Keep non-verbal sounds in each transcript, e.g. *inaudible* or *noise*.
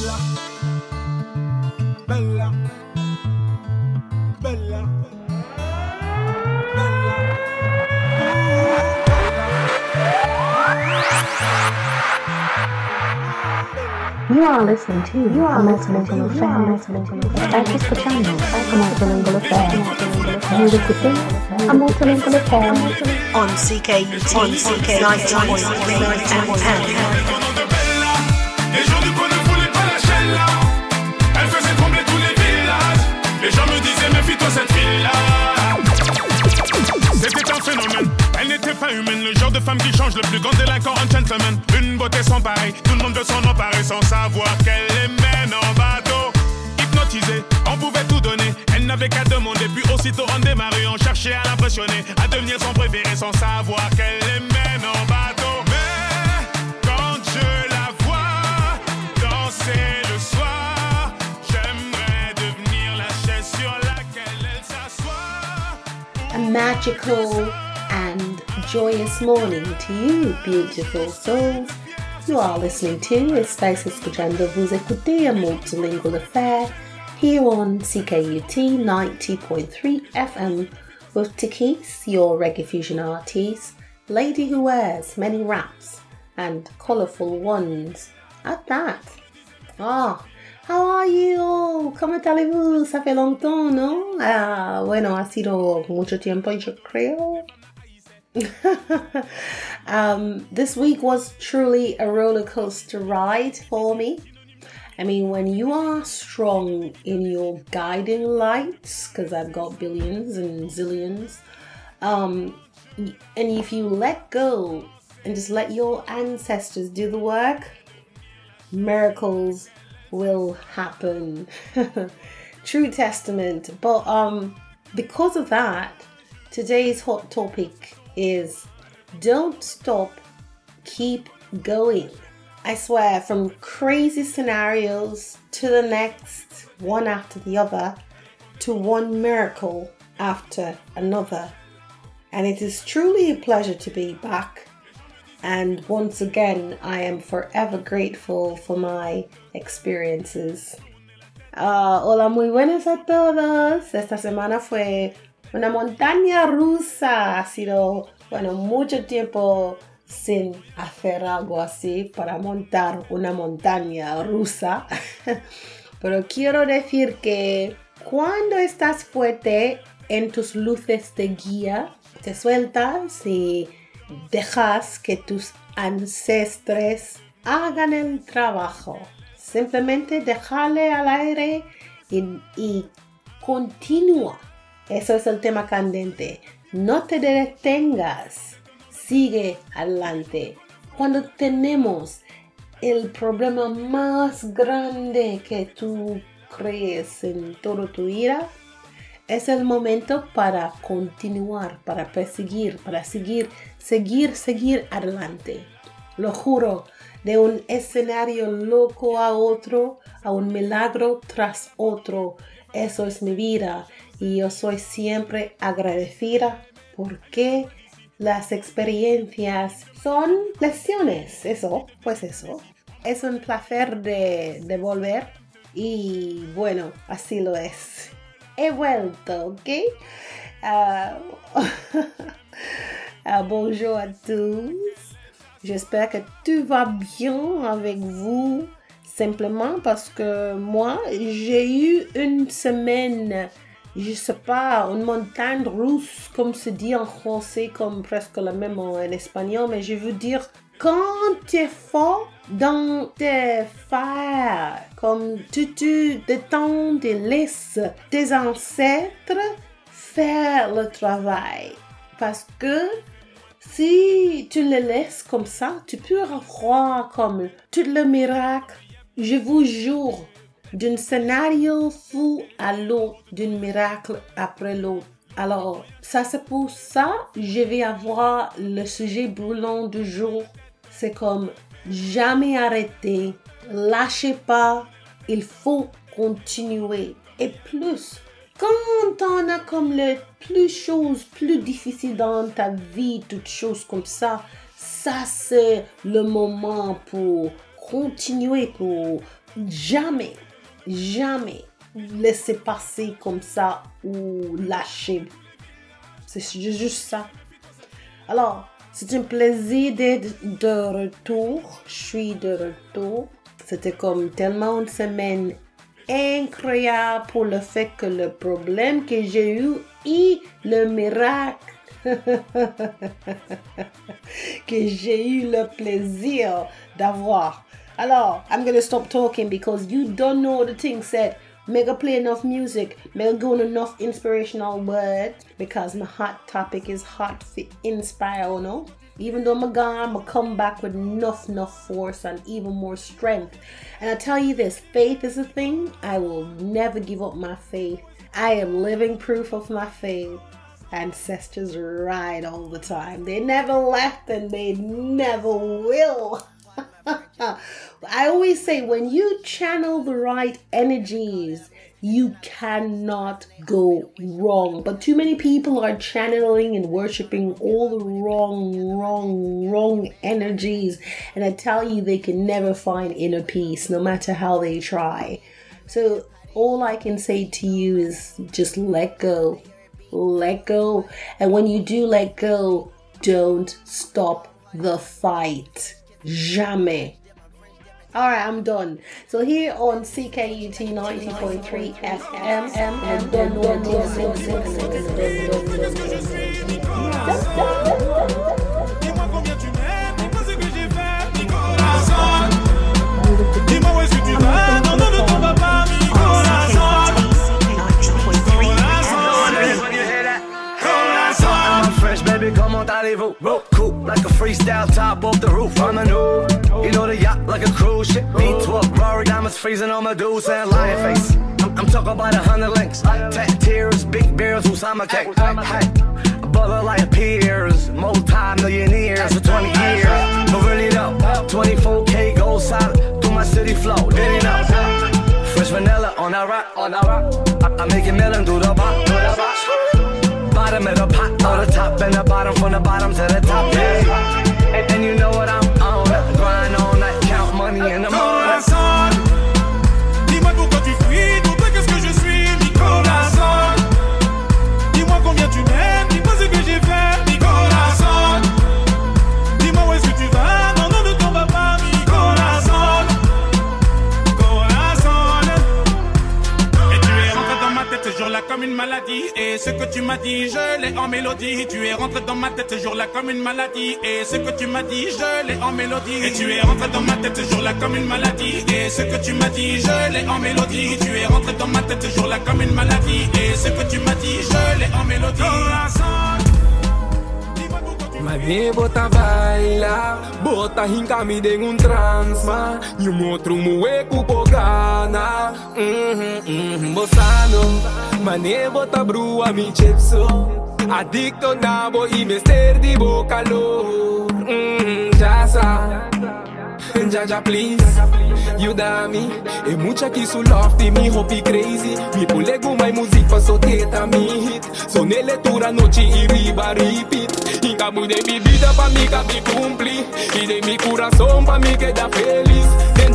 Bella, bella, bella. You are listening to You You Are Listening to Your Family Ecco ascoltando a Multilingual Affair Music with me, a Multilingual Affair on CKUT, on CK 90.9 FM. Cette fille-là. C'était un phénomène. Elle n'était pas humaine. Le genre de femme qui change le plus grand délinquant en gentleman. Une beauté sans pareil. Tout le monde veut s'en emparer sans savoir qu'elle les mène en bateau. Hypnotisée, on pouvait tout donner. Elle n'avait qu'à demander. Puis aussitôt on démarrait. On cherchait à l'impressionner. À devenir son préféré sans savoir qu'elle les mène en bateau. Magical and joyous morning to you, beautiful souls. You are listening to Espace Escuchando Vous Écoutez a Multilingual Affair here on CKUT 90.3 FM with Takeyce, your reggae fusion artist, lady who wears many wraps and colourful ones. At that. Ah, how are you? ¿Cómo allez-vous? Ça fait longtemps, ¿no? Ah, bueno, ha sido mucho tiempo, yo creo. *laughs* um, this week was truly a roller coaster ride for me. I mean, when you are strong in your guiding lights, because I've got billions and zillions, um, and if you let go and just let your ancestors do the work, miracles will happen. *laughs* True testament. But um, because of that, today's hot topic is don't stop, keep going. I swear, from crazy scenarios to the next, one after the other, to one miracle after another. And it is truly a pleasure to be back. And once again, I am forever grateful for my experiences. Ah, hola, muy buenas a todos. Esta semana fue una montaña rusa. Ha sido, bueno, mucho tiempo sin hacer algo así para montar una montaña rusa. *laughs* Pero quiero decir que cuando estás fuerte en tus luces de guía, te sueltas y dejas que tus ancestres hagan el trabajo. Simplemente dejarle al aire y, y continúa. Eso es el tema candente. No te detengas. Sigue adelante. Cuando tenemos el problema más grande que tú crees en toda tu vida, es el momento para continuar, para perseguir, para seguir, seguir, seguir adelante. Lo juro, de un escenario loco a otro, a un milagro tras otro. Eso es mi vida y yo soy siempre agradecida porque las experiencias son lecciones. Eso, pues eso. Es un placer de, de volver y bueno, así lo es. He vuelto, ¿ok? Ah, *laughs* ah, bonjour à tous. J'espère que tout va bien avec vous. Simplement parce que moi, j'ai eu une semaine, je sais pas, une montagne russe, comme se dit en français, comme presque le même en espagnol, mais je veux dire, quand tu es fort dans tes faire, comme tu te détends, te laisses tes ancêtres faire le travail. Parce que si tu le laisses comme ça, tu peux avoir comme tout le miracle. Je vous jure, d'un scénario fou à l'autre, d'un miracle après l'autre. Alors, ça c'est pour ça, je vais avoir le sujet brûlant du jour. C'est comme jamais arrêter, lâchez pas, il faut continuer. Et plus, quand on a comme le plus choses plus difficiles dans ta vie, toutes choses comme ça, ça c'est le moment pour continuer, pour jamais, jamais laisser passer comme ça ou lâcher. C'est juste ça. Alors, c'est un plaisir d'être de retour. Je suis de retour. C'était comme tellement une semaine incroyable pour le fait que le problème que j'ai eu et le miracle *laughs* que j'ai eu le plaisir d'avoir. Alors, I'm gonna stop talking because you don't know the thing said. Mega play enough music, mega go enough inspirational words because my hot topic is hot fit inspire, you know. Even though I'm gone, I'm come back with enough, enough force and even more strength. And I tell you this, faith is a thing. I will never give up my faith. I am living proof of my faith. Ancestors right all the time. They never left and they never will. *laughs* I always say when you channel the right energies, you cannot go wrong. But too many people are channeling and worshiping all the wrong, wrong, wrong energies. And I tell you, they can never find inner peace no matter how they try. So, all I can say to you is just let go. Let go. And when you do let go, don't stop the fight. Jamais. All right, I'm done. So here on CKUT 90.3 FM, and then Dis-moi baby, comment allez-vous? Rope cool, like a freestyle top off the roof. I'm a new, you know the yacht like a cruise ship. V12, Rory diamonds freezing on my dudes and lion face. I'm, I'm talking about a hundred links, tat tears, big bears, Usama cake. Hey, a brother like peers, multi-millionaires for 20 years. But really though, 24K gold solid through my city flow. Did you know? Fresh vanilla on that rock, on that rock. I, I make it melon through the the bottom. Of the pot, or the top and the bottom, from the bottom to the top. Yeah. And, and you know what I'm on. Grind all m'as dit, je l'ai en mélodie. Tu es rentré dans ma tête ce jour-là comme une maladie. Et ce que tu m'as dit, je l'ai en mélodie. Et tu es rentré dans ma tête ce jour-là comme une maladie. Et ce que tu m'as dit, je l'ai en mélodie. Tu es rentré dans ma tête ce jour-là comme une maladie. Et ce que tu m'as dit, je l'ai en mélodie. Tu Mane bota baila, bota hinka mi den un transma Ni un otro mueco pogana Mhm, mhm, Bossano, mane bota brua mi chepso Adicto nabo y me ster di bocalo Mhm, Jasa, Jaja please. You da me E mucha que su lofty mi hopi crazy. Mi pulego mai music pa so teta mi hit. So nele tura noche y riba repeat. Inca de bebida pa mi mi cumpli. Y de mi corazón pa mi queda feliz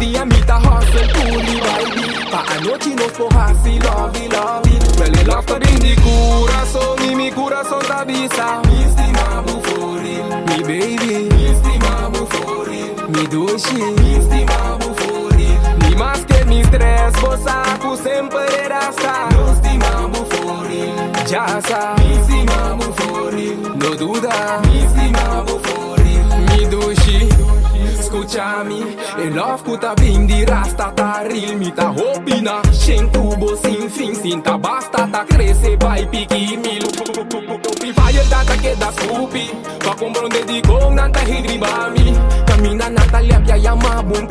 Den día mi ta hustle li baby Pa anoche nos pohasi lovey lovey Well el after in di corazón Y mi corazón ta bisa Mi estimable for real Mi baby Mi estimable for real Mi doce Mi estimable for real Ni más que mi stress Bosaku sempre rasta Mi estimable for real Ya sa. Mi estimable for real No duda Mi estimable for real Mi doce Escuchami, el tá vindo de rasta tá rilmi tá roupina. Sem tubo sem fim, sinta basta tá crescendo, vai pique mil Vai, fire da que queda scupi, pa comprar um di gong nan ta Camina na ta pia ya bom bun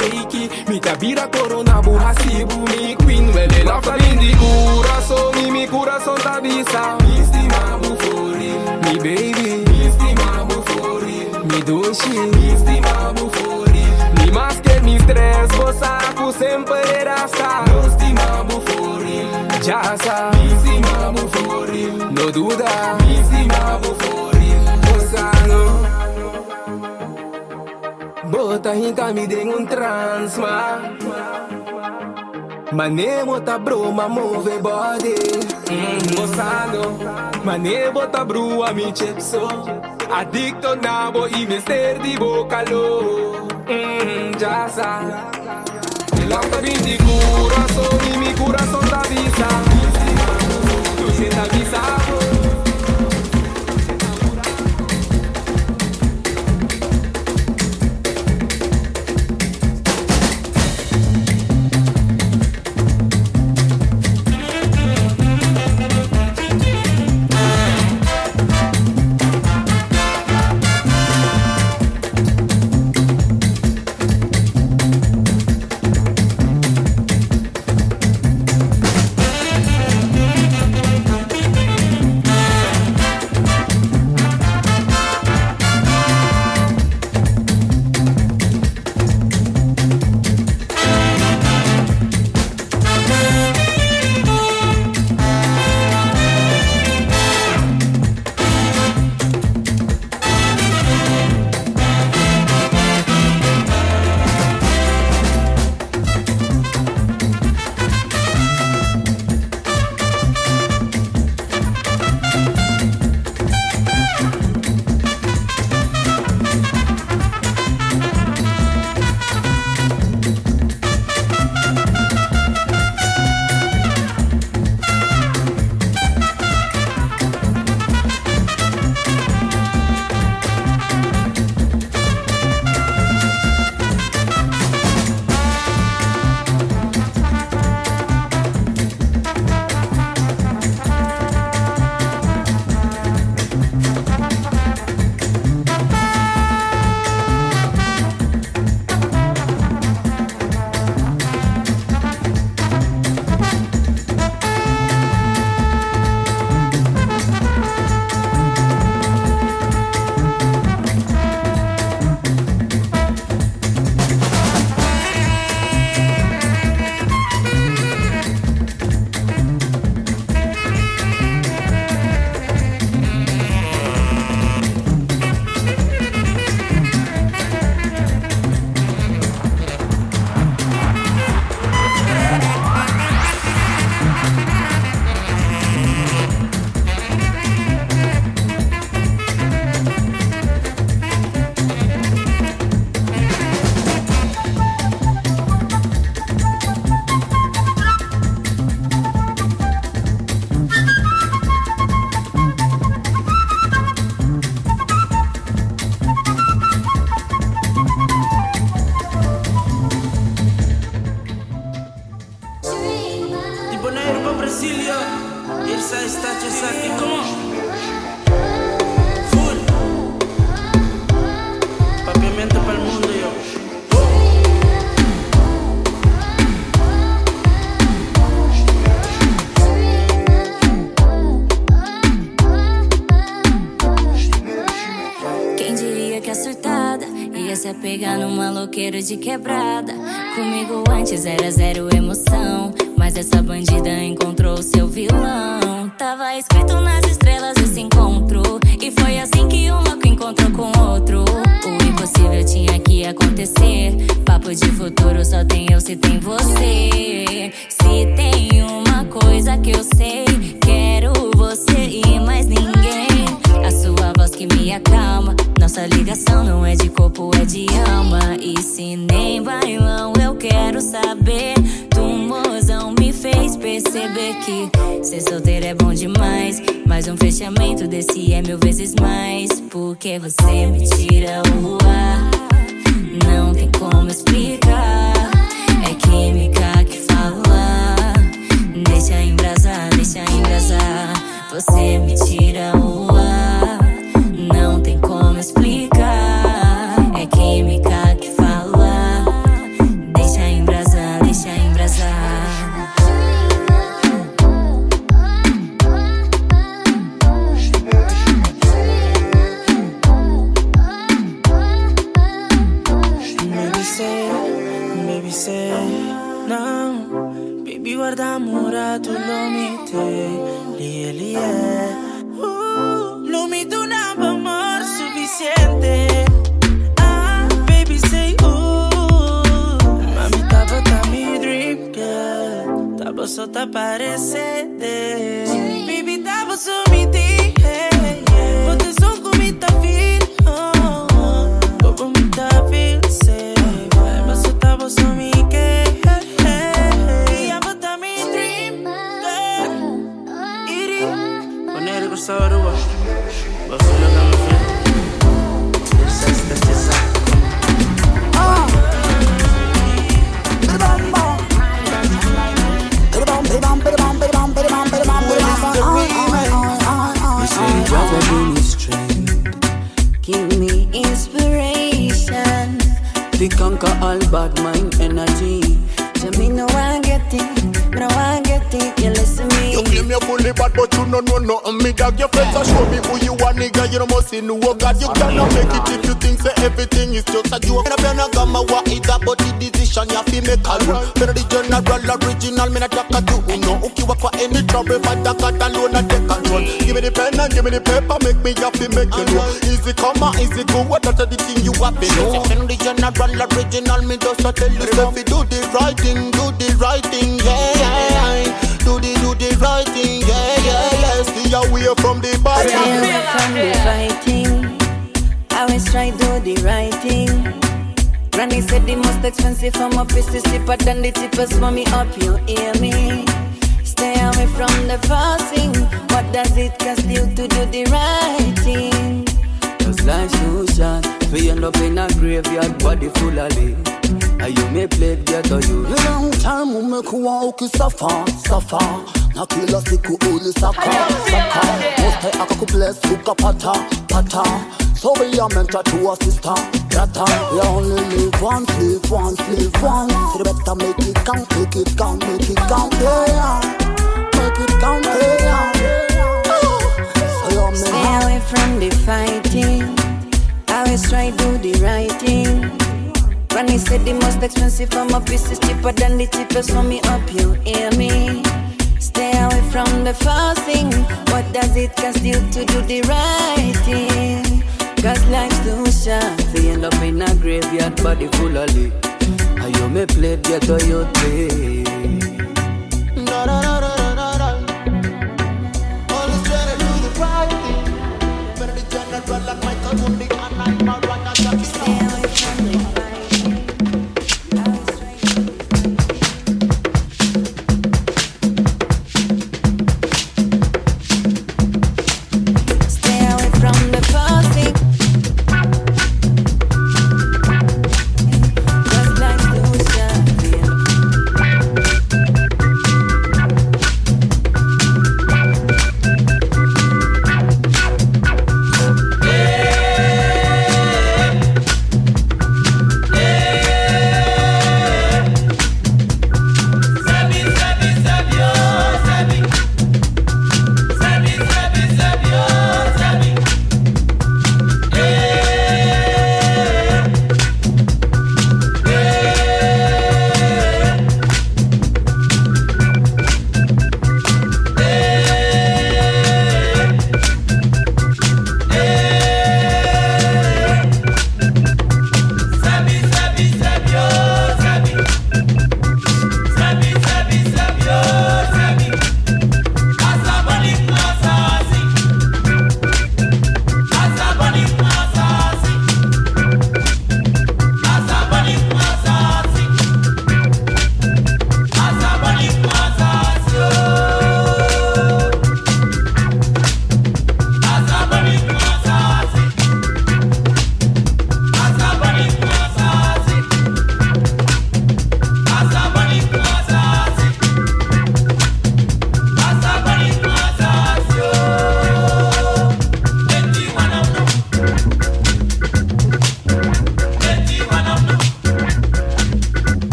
me tá vira corona burra si bu queen Well el afta de di corazón mi corazón ta visa, Mi baby duši Istima mu fori Nima sker mi stres Bosa ku sem pare rasta Nostima mu fori Jasa Istima mu fori No duda. Istima mu fori Bosa no Bota hinta mi den un trans ma. Mané bota broma move body. Mm, Bossa no Mané bota brua mi chepso Adicto nabo y mister di vocalo. Mmm, ya sa. El alta mi corazón y mi corazón da visa. Yo siento visa. Quem diria que a attaché ia se apegar numa louqueira de quebrada. Comigo antes era zero emoção. Mas essa bandida encontrou seu vilão. Tava escrito nas estrelas esse encontro. E foi assim que um louco encontrou com outro. O impossível tinha que acontecer. Papo de futuro só tem eu se tem você. Se tem uma coisa que eu sei, quero você e mais ninguém. Sua voz que me acalma. Nossa ligação não é de corpo, é de alma. E se nem bailão, eu quero saber. Tu, mozão, me fez perceber que ser solteiro é bom demais. Mas um fechamento desse é mil vezes mais. Porque você me tira o ar. Não tem como explicar. É química que fala. Deixa embrasar, deixa embrasar. Você me tira o ar. pronto te apareceré. God alone I take control. Give me the pen and give me the paper, make me have to make you know. Easy come on, easy go. What that's the thing you have to know. Better the general original, me just a tell you, if you do the right thing, do the right thing, yeah, yeah. Do the do the right thing, yeah, yeah, yeah. Stay away from the bad Stay away from the fighting Always try do the right thing Granny said the most expensive for my piece is cheaper than the cheapest for me up, you hear me? Stay away from the fussing What does it cost you to do the right thing? Cause life's too short. We end up in a graveyard, body full of lead. And you may play get or you. You long time we make you walk, umekuwa ukisafa safa na kila siku ulisaka saka Most akakubless ukapata pata So we are meant to a sister brother We only live once, live once, live once So you better make it count, make it count, make it count, yeah Make it count, yeah oh, oh, So you Stay may away from the fighting Always try to do the right thing Granny said the most expensive for my piece is cheaper than the cheapest for me up, you hear me? Stay away from the fussing What does it cost you to do the right thing? Cause life's too short. We end up in a graveyard, body full of lead. And you may play get or you play.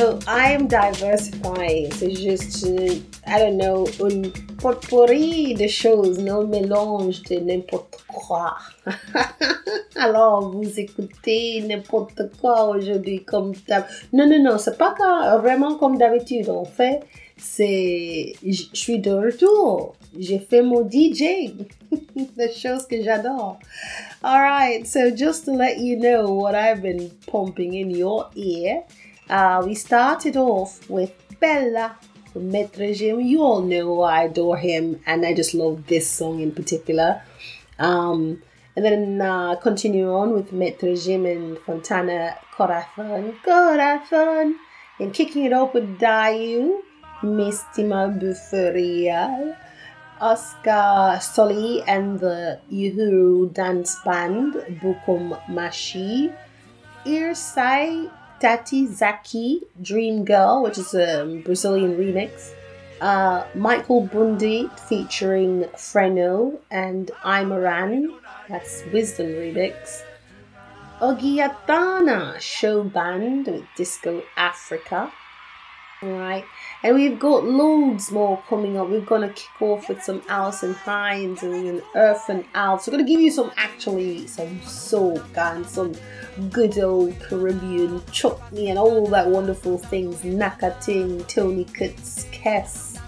Lovely. So I am diversifying. C'est juste, I don't know, une potpourri de choses, non mélange de n'importe quoi. *laughs* Alors, vous écoutez n'importe quoi aujourd'hui comme. Non, non, non, c'est pas vraiment comme d'habitude. En fait, c'est, je suis de retour. J'ai fait mon DJ. the *laughs* choses que j'adore. All right, so just to let you know what I've been pumping in your ear, uh, we started off with Bella Maître Gim. You all know I adore him, and I just love this song in particular. Um, and then uh, continue on with Maître Gim and Fontana Corazon, Corazon, and kicking it off with Dayu, Mistima Buferial. Oscar Sulley and the Uhuru dance band Bukom Mashie, Irsai Tati Zaki Dream Girl, which is a Brazilian remix, uh, Michael Bundi featuring Freno and Imaran, that's Wisdom remix, Ogyatana show band with Disco Africa, Right, and we've got loads more coming up. We're gonna kick off with some Alison Hinds and an Earth and So We're gonna give you some actually some soca and some good old Caribbean chutney and all that wonderful things. Nakating, Tony Kutz, Kess,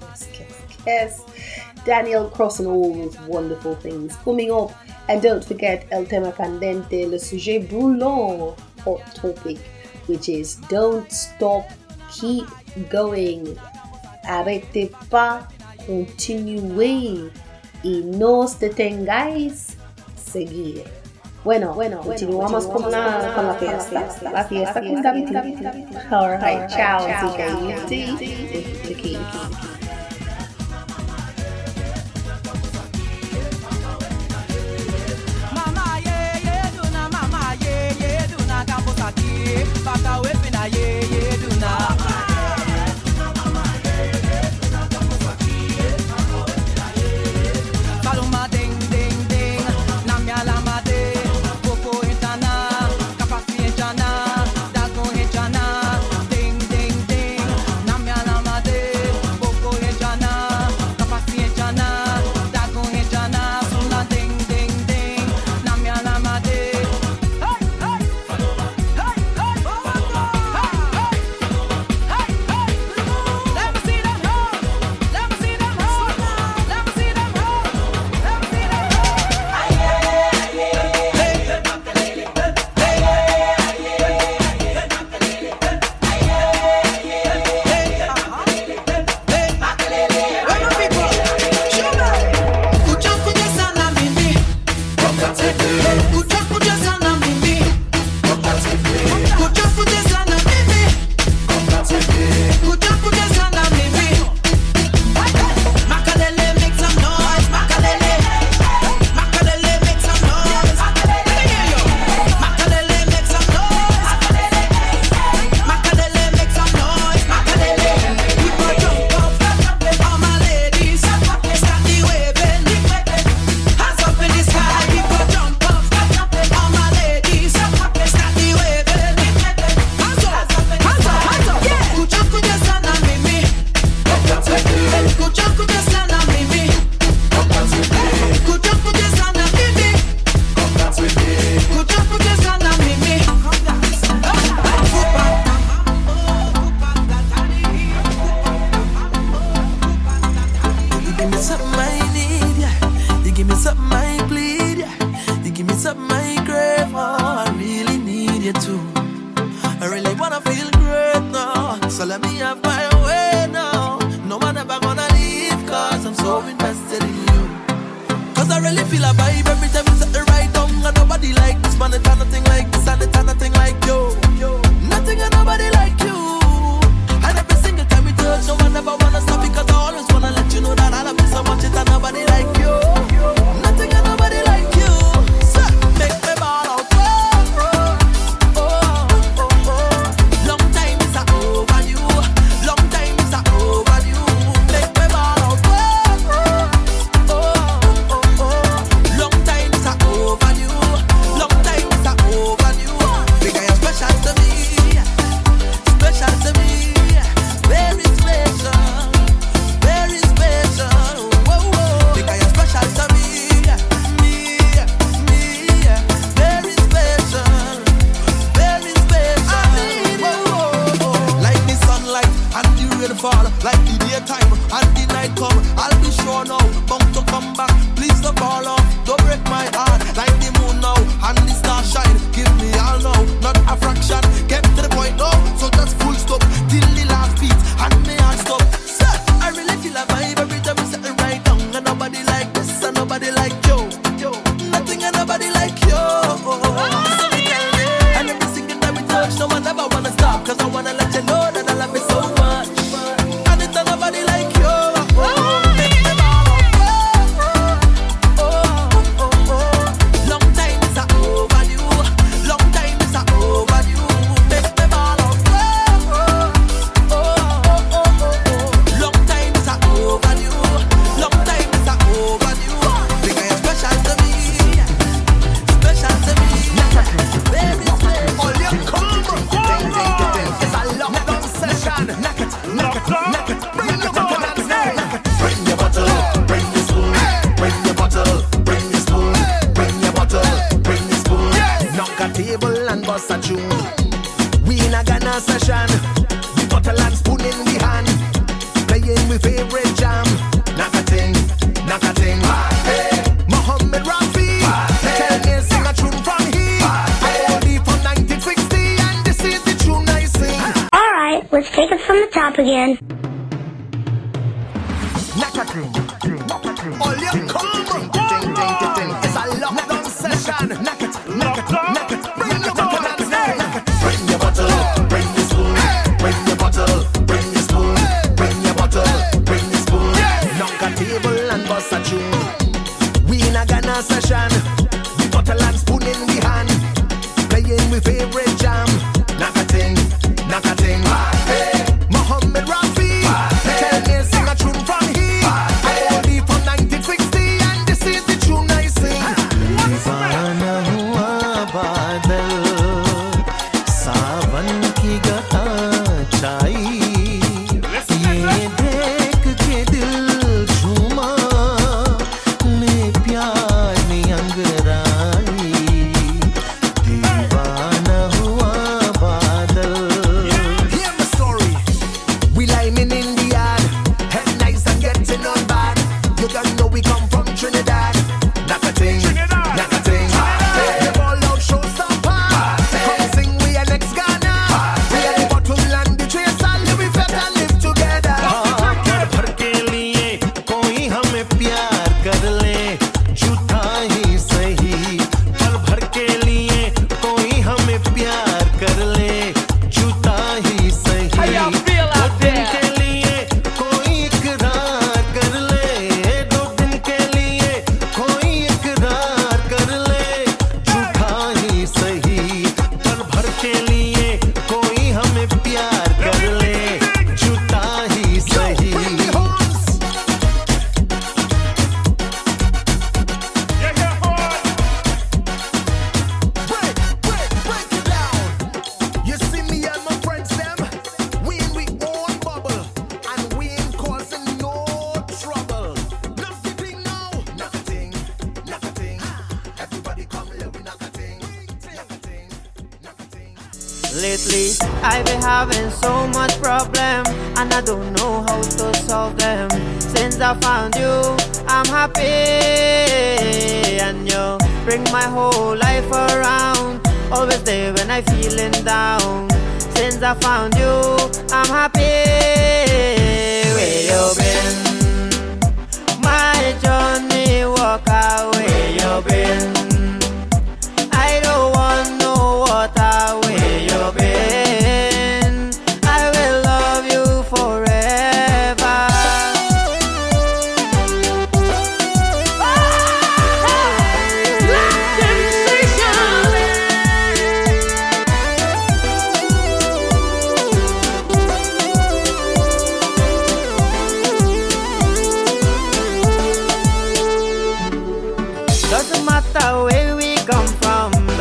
Kess, Kess, Kess, Daniel Cross, and all those wonderful things coming up. And don't forget El Tema Candente, le sujet brûlant, hot topic, which is don't stop keep going. Arrêtez pas, continuez y no os detengáis, seguir. Bueno, bueno, continuamos con la, con la fiesta. La fiesta con David. Alright, ciao, CKUT. Baka wepi na ye ye duna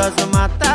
doesn't matter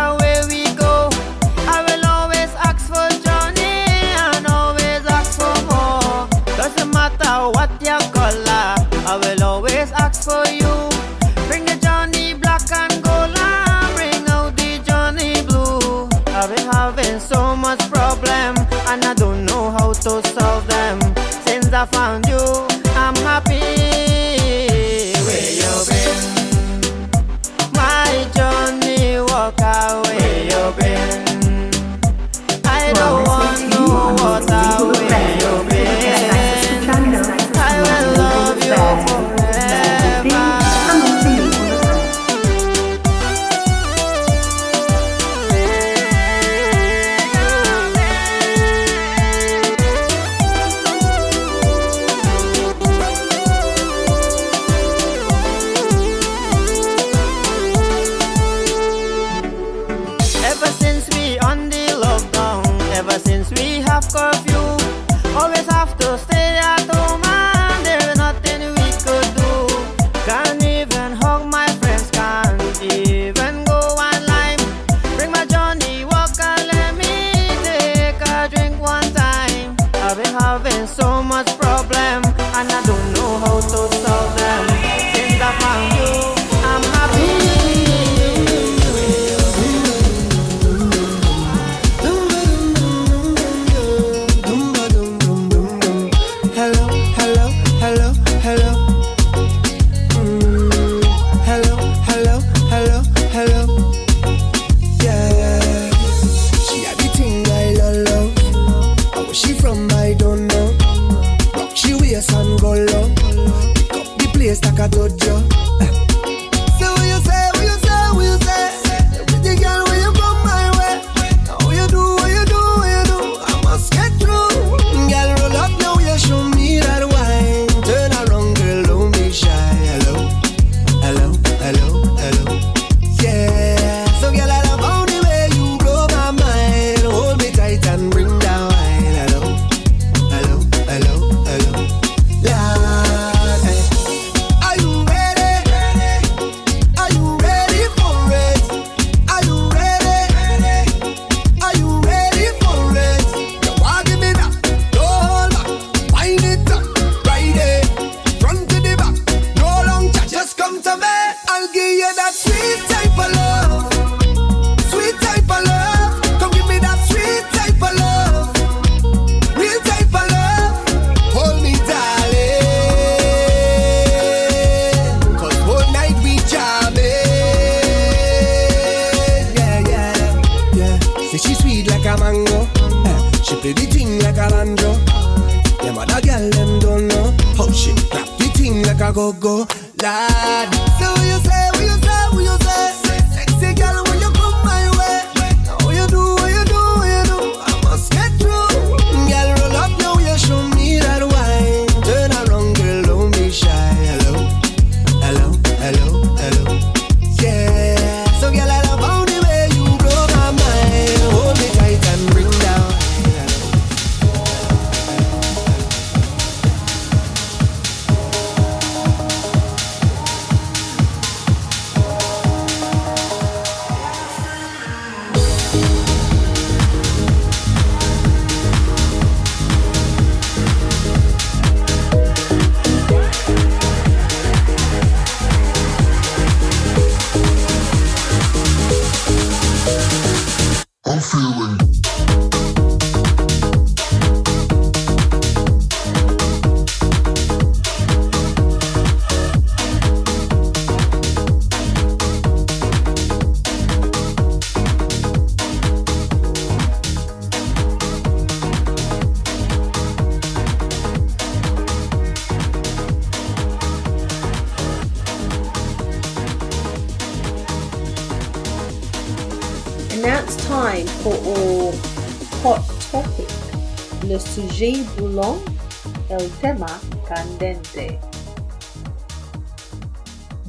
El tema candente.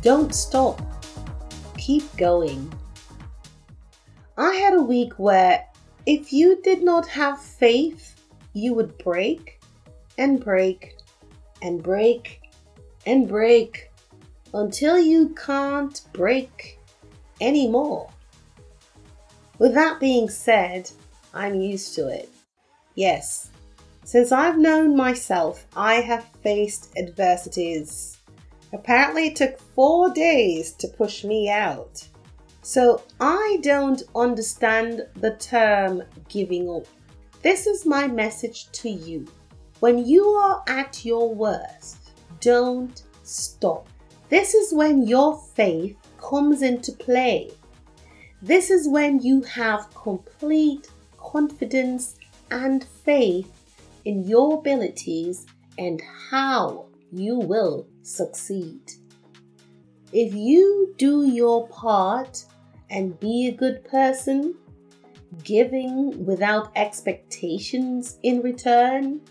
Don't stop. Keep going. I had a week where if you did not have faith, you would break and break and break and break until you can't break anymore. With that being said, I'm used to it. Yes, since I've known myself, I have faced adversities. Apparently, it took four days to push me out. So, I don't understand the term giving up. This is my message to you. When you are at your worst, don't stop. This is when your faith comes into play. This is when you have complete confidence and faith in your abilities and how you will succeed. If you do your part and be a good person, giving without expectations in return,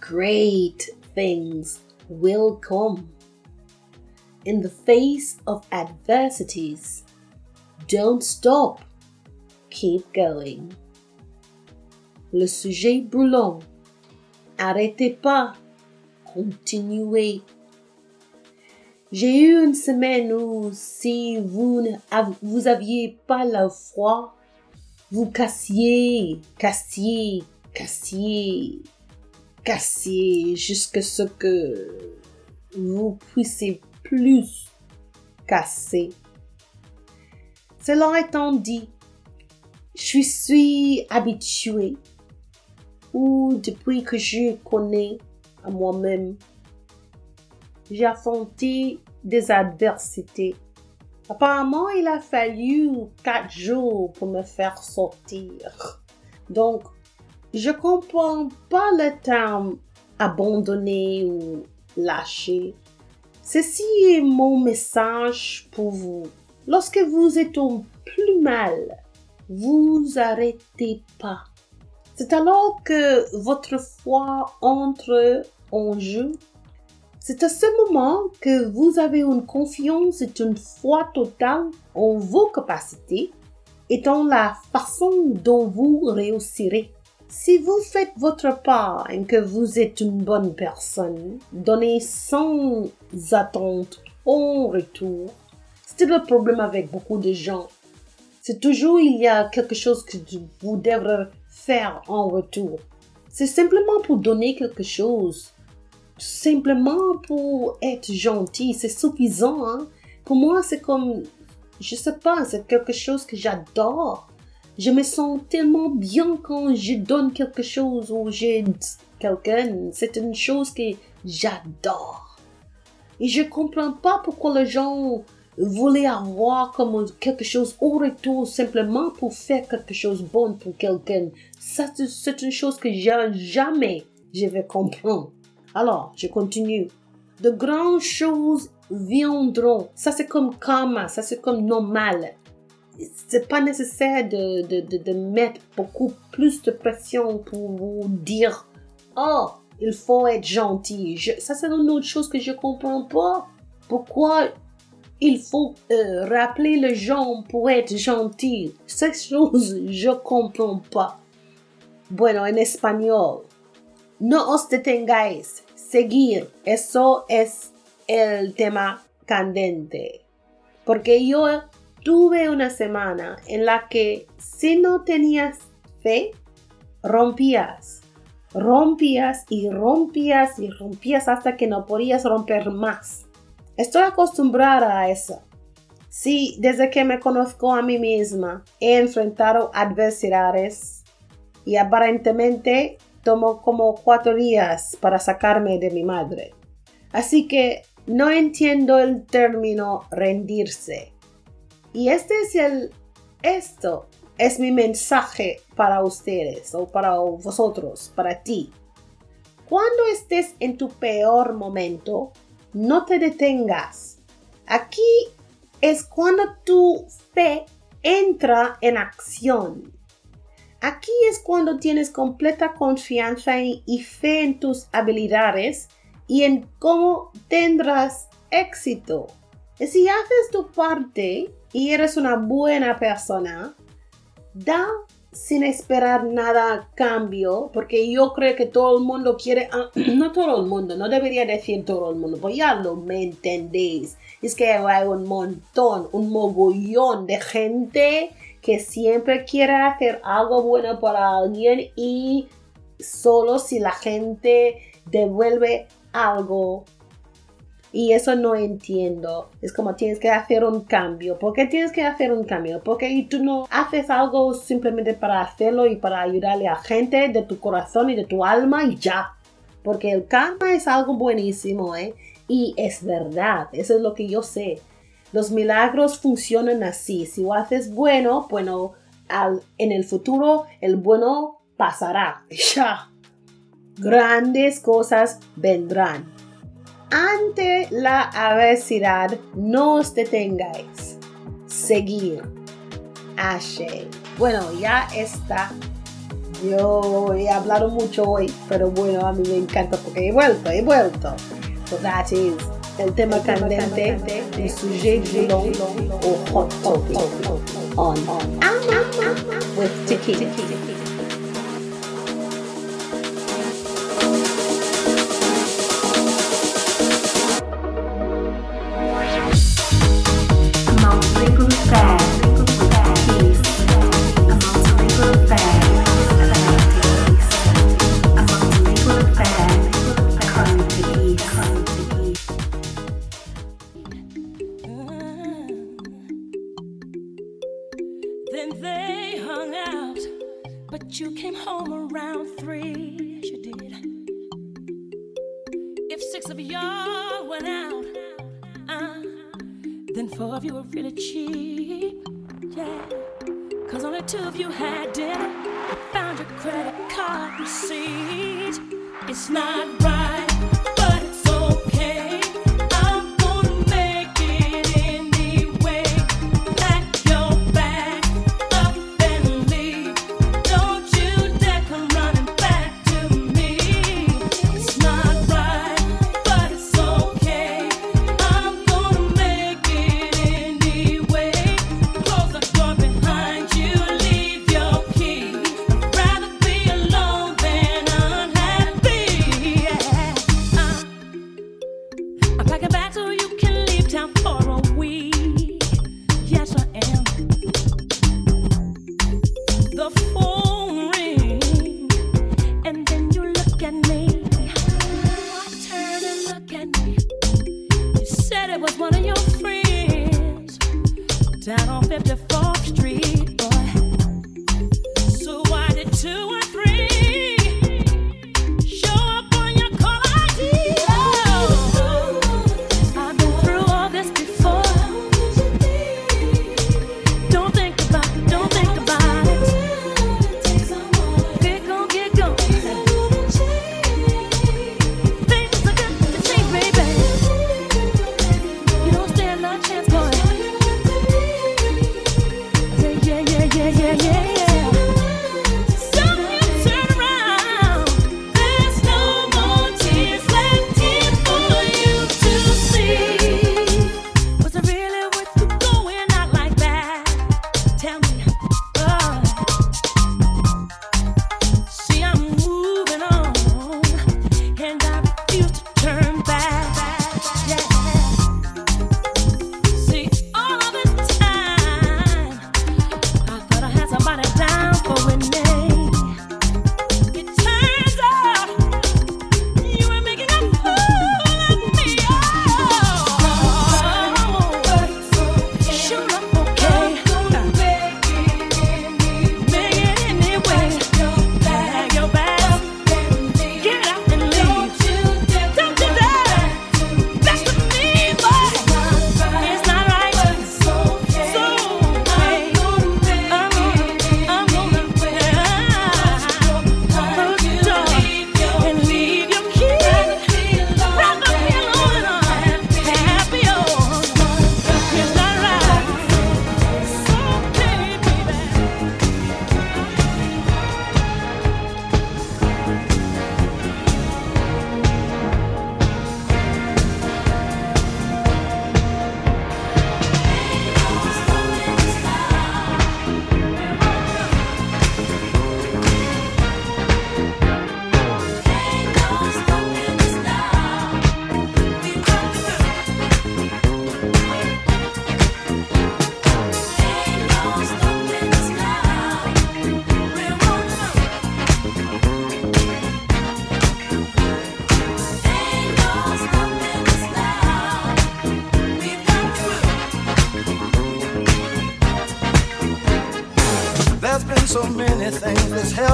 great things will come. In the face of adversities, don't stop. Keep going. Le sujet brûlant. Arrêtez pas. Continuez. J'ai eu une semaine où si vous vous aviez pas la foi, vous cassiez, cassiez, cassiez, cassiez jusqu'à ce que vous puissiez plus casser. Cela étant dit, je suis habituée ou depuis que je connais à moi-même, j'ai affronté des adversités. Apparemment, il a fallu quatre jours pour me faire sortir. Donc, je comprends pas le terme abandonner ou lâcher. Ceci est mon message pour vous. Lorsque vous êtes au plus mal, vous arrêtez pas. C'est alors que votre foi entre en jeu. C'est à ce moment que vous avez une confiance et une foi totale en vos capacités et dans la façon dont vous réussirez. Si vous faites votre part et que vous êtes une bonne personne, donnez sans attente en retour. C'est le problème avec beaucoup de gens. C'est toujours il y a quelque chose que vous devrez faire en retour. C'est simplement pour donner quelque chose. Simplement pour être gentil. C'est suffisant. Hein? Pour moi, c'est comme, je sais pas, c'est quelque chose que j'adore. Je me sens tellement bien quand je donne quelque chose ou j'aide quelqu'un. C'est une chose que j'adore. Et je comprends pas pourquoi les gens voulez avoir comme quelque chose au retour simplement pour faire quelque chose de bon pour quelqu'un. Ça, c'est- une chose que jamais je vais comprendre. Alors, je continue. De grandes choses viendront. Ça, c'est comme karma. Ça, c'est comme normal. C'est pas nécessaire de, de, de, mettre beaucoup plus de pression pour vous dire Oh, il faut être gentil. Ça, c'est une autre chose que je comprends pas. Pourquoi il faut euh, rappeler les gens pour être gentil? Cette chose, je comprends pas. Bueno, en español. No os detengáis. Seguir. Eso es el tema candente. Porque yo tuve una semana en la que si no tenías fe, rompías. Rompías y rompías y rompías hasta que no podías romper más. Estoy acostumbrada a eso. Sí, desde que me conozco a mí misma, he enfrentado adversidades y aparentemente tomó como cuatro días para sacarme de mi madre. Así que no entiendo el término rendirse. Y este es el, esto es mi mensaje para ustedes o para vosotros, para ti. Cuando estés en tu peor momento, no te detengas. Aquí es cuando tu fe entra en acción. Aquí es cuando tienes completa confianza y, fe en tus habilidades y en cómo tendrás éxito. Si haces tu parte y eres una buena persona, da sin esperar nada cambio, porque yo creo que todo el mundo quiere, ah, *clears throat* no todo el mundo, no debería decir todo el mundo, pues ya lo me entendéis. Es que hay un montón, un mogollón de gente que siempre quiere hacer algo bueno para alguien y solo si la gente devuelve algo y eso no entiendo. Es como tienes que hacer un cambio. ¿Por qué tienes que hacer un cambio? Porque tú no haces algo simplemente para hacerlo y para ayudarle a gente de tu corazón y de tu alma y ya. Porque el karma es algo buenísimo, ¿eh? Y es verdad, eso es lo que yo sé. Los milagros funcionan así. Si lo haces bueno, bueno, al- en el futuro el bueno pasará. *laughs* Ya. Grandes cosas vendrán. Ante la adversidad, no os detengáis. Seguir. Ashe. Bueno, ya está. Yo he hablado mucho hoy, pero bueno, a mí me encanta porque he vuelto, he vuelto. So that is el tema candente, el o hot topic on with Tiki.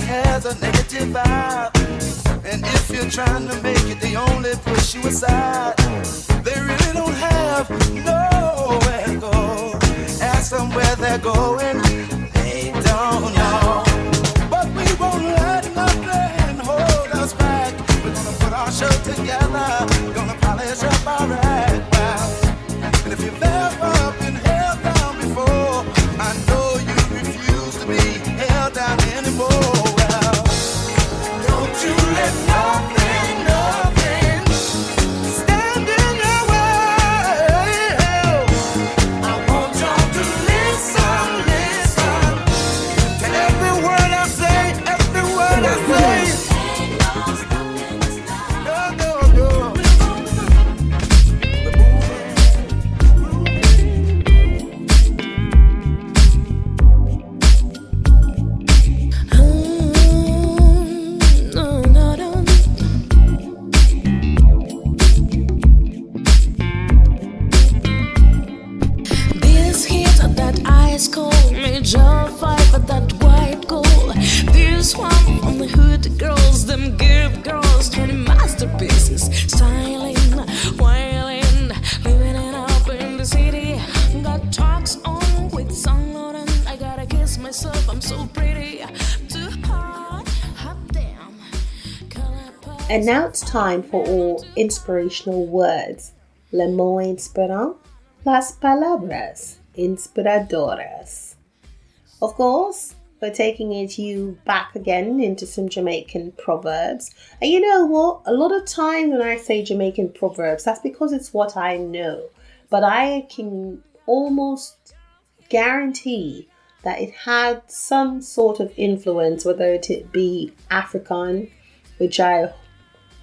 That has a negative vibe. And if you're trying to make it, they only push you aside. They really don't have nowhere to go. Ask them where they're going, they don't know. But we won't let nothing hold us back. We're gonna put our show together, gonna polish up our act. Now it's time for all inspirational words. Le mot inspirant, las palabras inspiradoras. Of course, we're taking it you back again into some Jamaican proverbs. And you know what? A lot of times when I say Jamaican proverbs, that's because it's what I know. But I can almost guarantee that it had some sort of influence, whether it be African, which I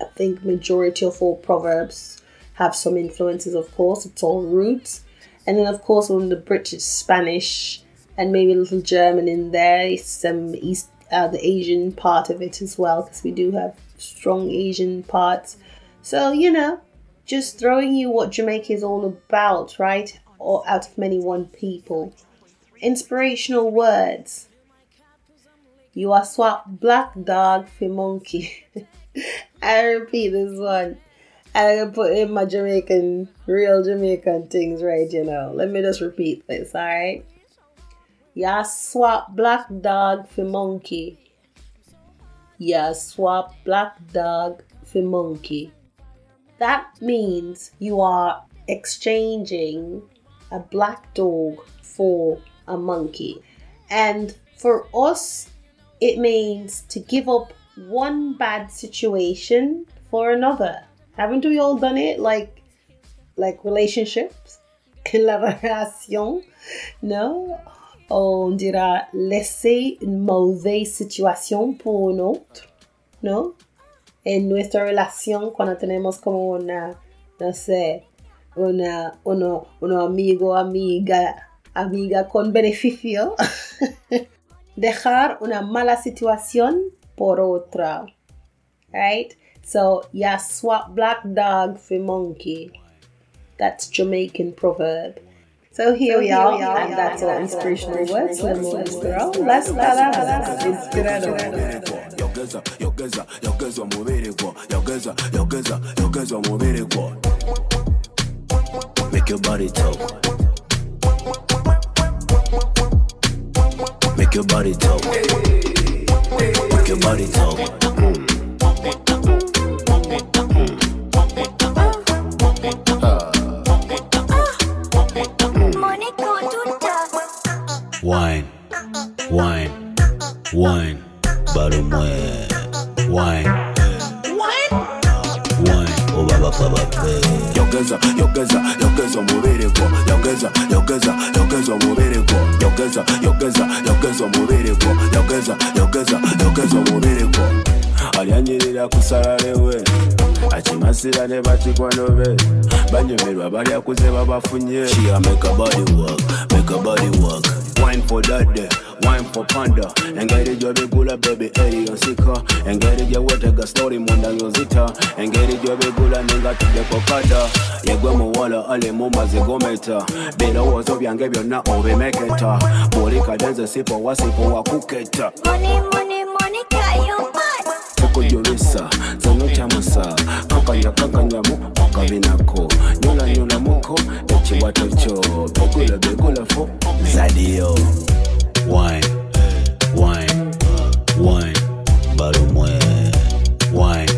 I think majority of all proverbs have some influences, of course. It's all roots. And then, of course, on the British, Spanish, and maybe a little German in there, some East, uh, the Asian part of it as well, because we do have strong Asian parts. So, you know, just throwing you what Jamaica is all about, right? Or out of many one people. Inspirational words. You are swap black dog for monkey. *laughs* I repeat this one. Gonna put in my Jamaican, real Jamaican things right, you know. Let me just repeat this, alright? Ya swap black dog for monkey. Ya swap black dog for monkey. That means you are exchanging a black dog for a monkey. And for us, it means to give up one bad situation for another. Haven't we all done it? Like, like relationships, *laughs* la no? On dira laisser une mauvaise situation pour un autre, no? En nuestra relación cuando tenemos como una, no sé, una, uno, uno amigo, amiga, amiga con beneficio, *laughs* dejar una mala situación por otra, right? So, ya swap black dog for monkey. That's Jamaican proverb. So here we are, and that's all inspirational words. Let's girl. Let's start inspirado. yogeza yogeza yogeza umubiri gwo yogeza yogeza yogeza umubiri gwo make your body talk make your body talk make your body talk. Wine wine wine bottom wine wine wine oh baba baba yogeza yogeza yogeza umubiri gwo yogeza mugezi obubereko alyanyirira kusala lewe akimasira ne bakikwano be banyumirwa balyakuze babafunye. Wine for daddy, wine for panda. Engeri gyobigula bebi eriyo nsika engeri gyewetega stori munda yozita engeri gyobigula nengatuddeko kada. Yegwe muwala ali mumazigometa birowoozo byange byonna obimeketa. Buli kadenze sipowa sipowa kuketa muni, muni, muni. Kankanya kankanyamu okabinako nyulanyulamuko ekiwato kyo begula begula fo. Zadio. Wine wine wine. Balumwe wine.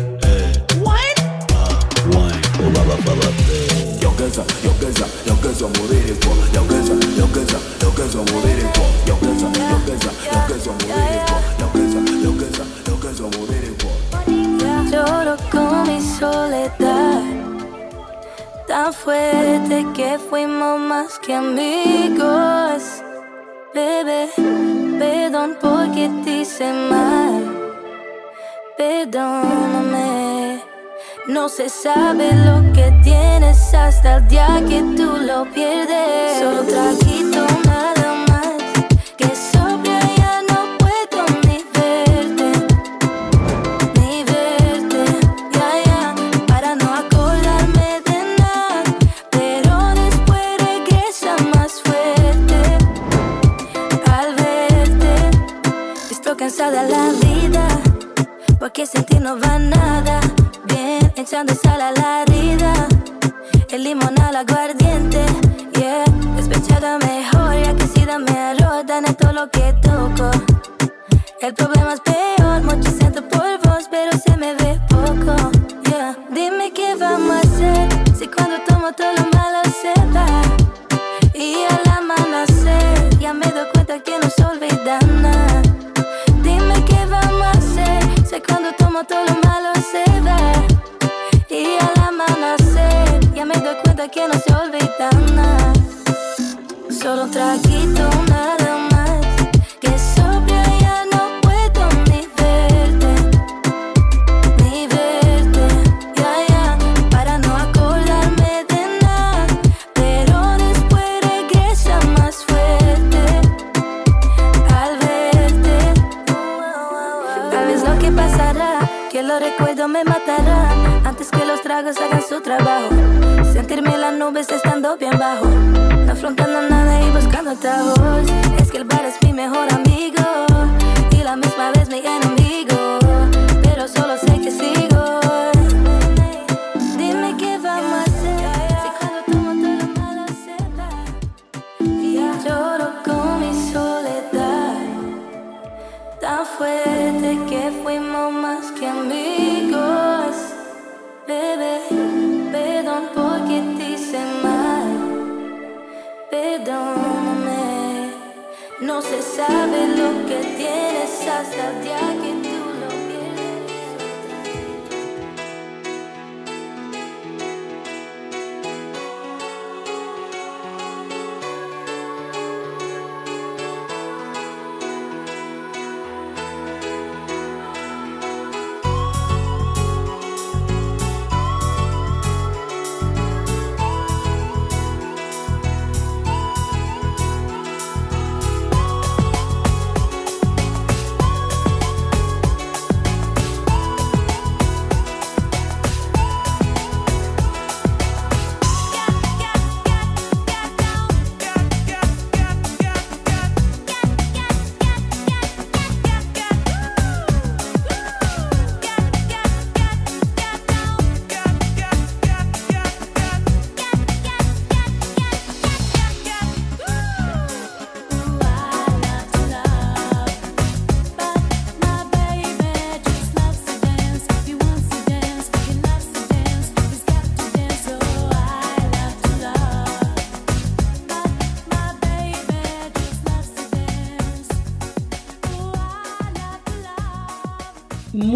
Wine? Obaba oh, baba yogeza yogeza yogeza omubiri gwo yogeza yogeza yogeza omubiri gwo yogeza yogeza yogeza omubiri gwo yogeza yogeza yogeza omubiri gwo Lloro con mi soledad, tan fuerte que fuimos más que amigos. Bebé, perdón porque te hice mal, perdóname. No se sabe lo que tienes hasta el día que tú lo pierdes. Solo traguito porque sin ti no va nada. Bien, echando sal a la herida, el limón al aguardiente. Yeah, despechada mejor, ya que si me arrotan en todo lo que toco. El problema es peor, mucho siento por vos, pero se me ve poco. Yeah. Dime qué vamos a hacer, si cuando tomo todo lo malo se va. Y al amanecer, ya me doy cuenta que no se hagan su trabajo. Sentirme en las nubes estando bien bajo, no afrontando nada y buscando atajos. Es que el bar es mi mejor amigo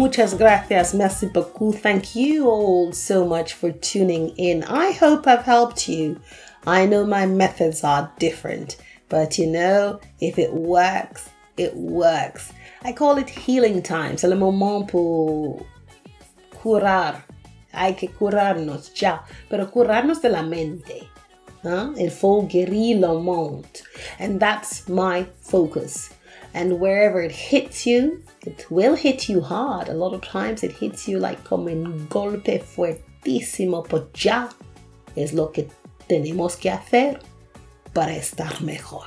Muchas gracias, merci beaucoup. Thank you all so much for tuning in. I hope I've helped you. I know my methods are different, but you know, if it works, it works. I call it healing time. C'est le moment pour curar. Hay que curarnos ya, pero curarnos de la mente. Huh? Il faut guérir le monde. And that's my focus. And wherever it hits you, it will hit you hard. A lot of times it hits you like como un golpe fuertísimo, pero ya es lo que tenemos que hacer para estar mejor.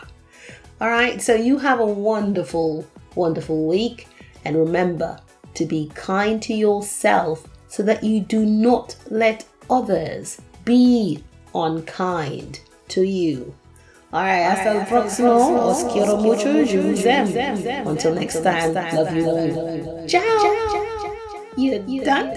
All right, so you have a wonderful, wonderful week. And remember to be kind to yourself so that you do not let others be unkind to you. Alright, hasta el próximo. Os quiero mucho. Je vous aime. Until next time, love you. Ciao. You done?